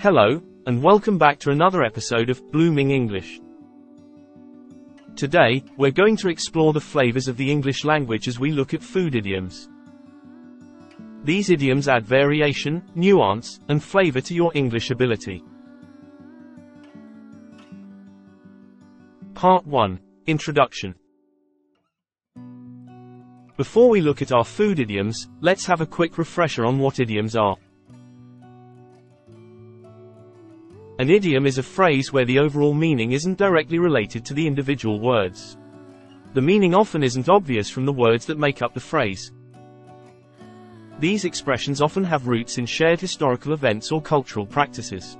Hello, and welcome back to another episode of Blooming English. Today, we're going to explore the flavors of the English language as we look at food idioms. These idioms add variation, nuance, and flavor to your English ability. Part 1 Introduction Before we look at our food idioms, let's have a quick refresher on what idioms are. An idiom is a phrase where the overall meaning isn't directly related to the individual words. The meaning often isn't obvious from the words that make up the phrase. These expressions often have roots in shared historical events or cultural practices.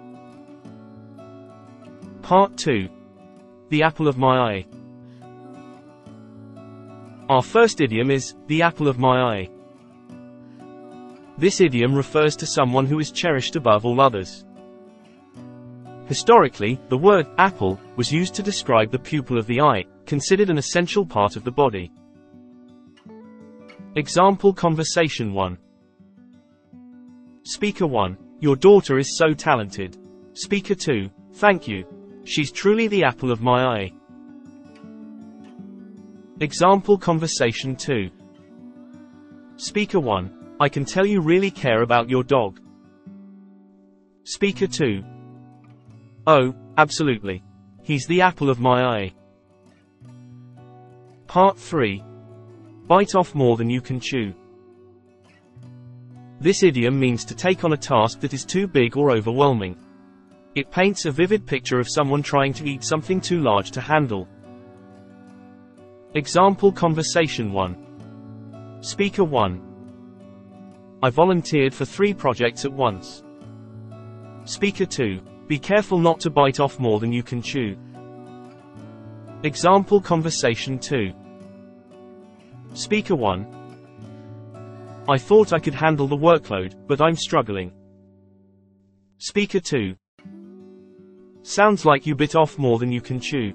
Part 2 The apple of my eye. Our first idiom is, the apple of my eye. This idiom refers to someone who is cherished above all others. Historically, the word apple was used to describe the pupil of the eye, considered an essential part of the body. Example Conversation 1 Speaker 1 Your daughter is so talented. Speaker 2 Thank you. She's truly the apple of my eye. Example Conversation 2 Speaker 1 I can tell you really care about your dog. Speaker 2 Oh, absolutely. He's the apple of my eye. Part 3. Bite off more than you can chew. This idiom means to take on a task that is too big or overwhelming. It paints a vivid picture of someone trying to eat something too large to handle. Example Conversation 1. Speaker 1. I volunteered for three projects at once. Speaker 2. Be careful not to bite off more than you can chew. Example Conversation 2 Speaker 1 I thought I could handle the workload, but I'm struggling. Speaker 2 Sounds like you bit off more than you can chew.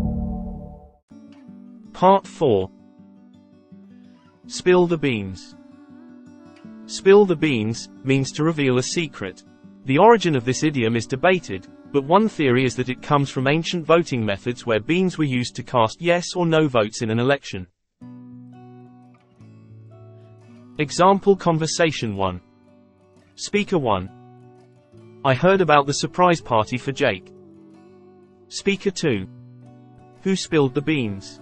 Part 4 Spill the beans. Spill the beans means to reveal a secret. The origin of this idiom is debated, but one theory is that it comes from ancient voting methods where beans were used to cast yes or no votes in an election. Example Conversation 1 Speaker 1 I heard about the surprise party for Jake. Speaker 2 Who spilled the beans?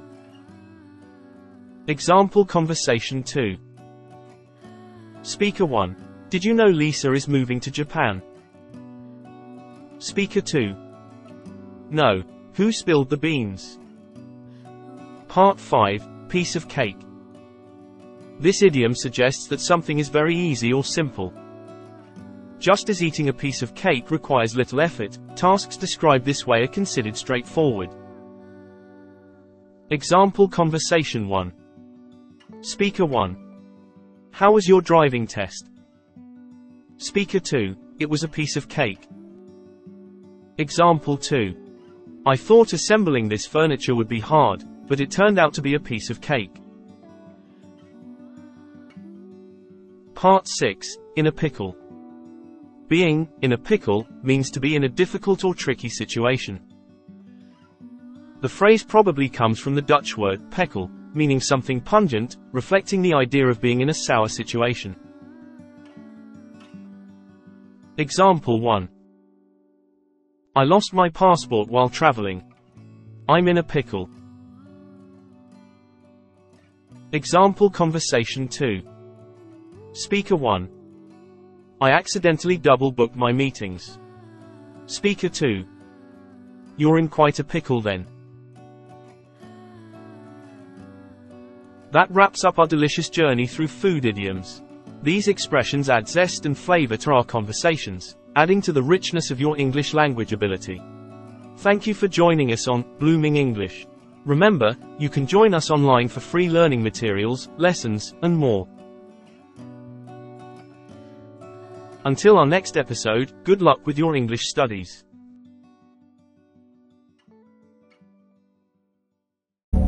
Example Conversation 2 Speaker 1 Did you know Lisa is moving to Japan? Speaker 2. No. Who spilled the beans? Part 5. Piece of cake. This idiom suggests that something is very easy or simple. Just as eating a piece of cake requires little effort, tasks described this way are considered straightforward. Example Conversation 1. Speaker 1. How was your driving test? Speaker 2. It was a piece of cake. Example 2. I thought assembling this furniture would be hard, but it turned out to be a piece of cake. Part 6. In a pickle. Being, in a pickle, means to be in a difficult or tricky situation. The phrase probably comes from the Dutch word pekel, meaning something pungent, reflecting the idea of being in a sour situation. Example 1. I lost my passport while traveling. I'm in a pickle. Example Conversation 2. Speaker 1. I accidentally double booked my meetings. Speaker 2. You're in quite a pickle then. That wraps up our delicious journey through food idioms. These expressions add zest and flavor to our conversations, adding to the richness of your English language ability. Thank you for joining us on Blooming English. Remember, you can join us online for free learning materials, lessons, and more. Until our next episode, good luck with your English studies.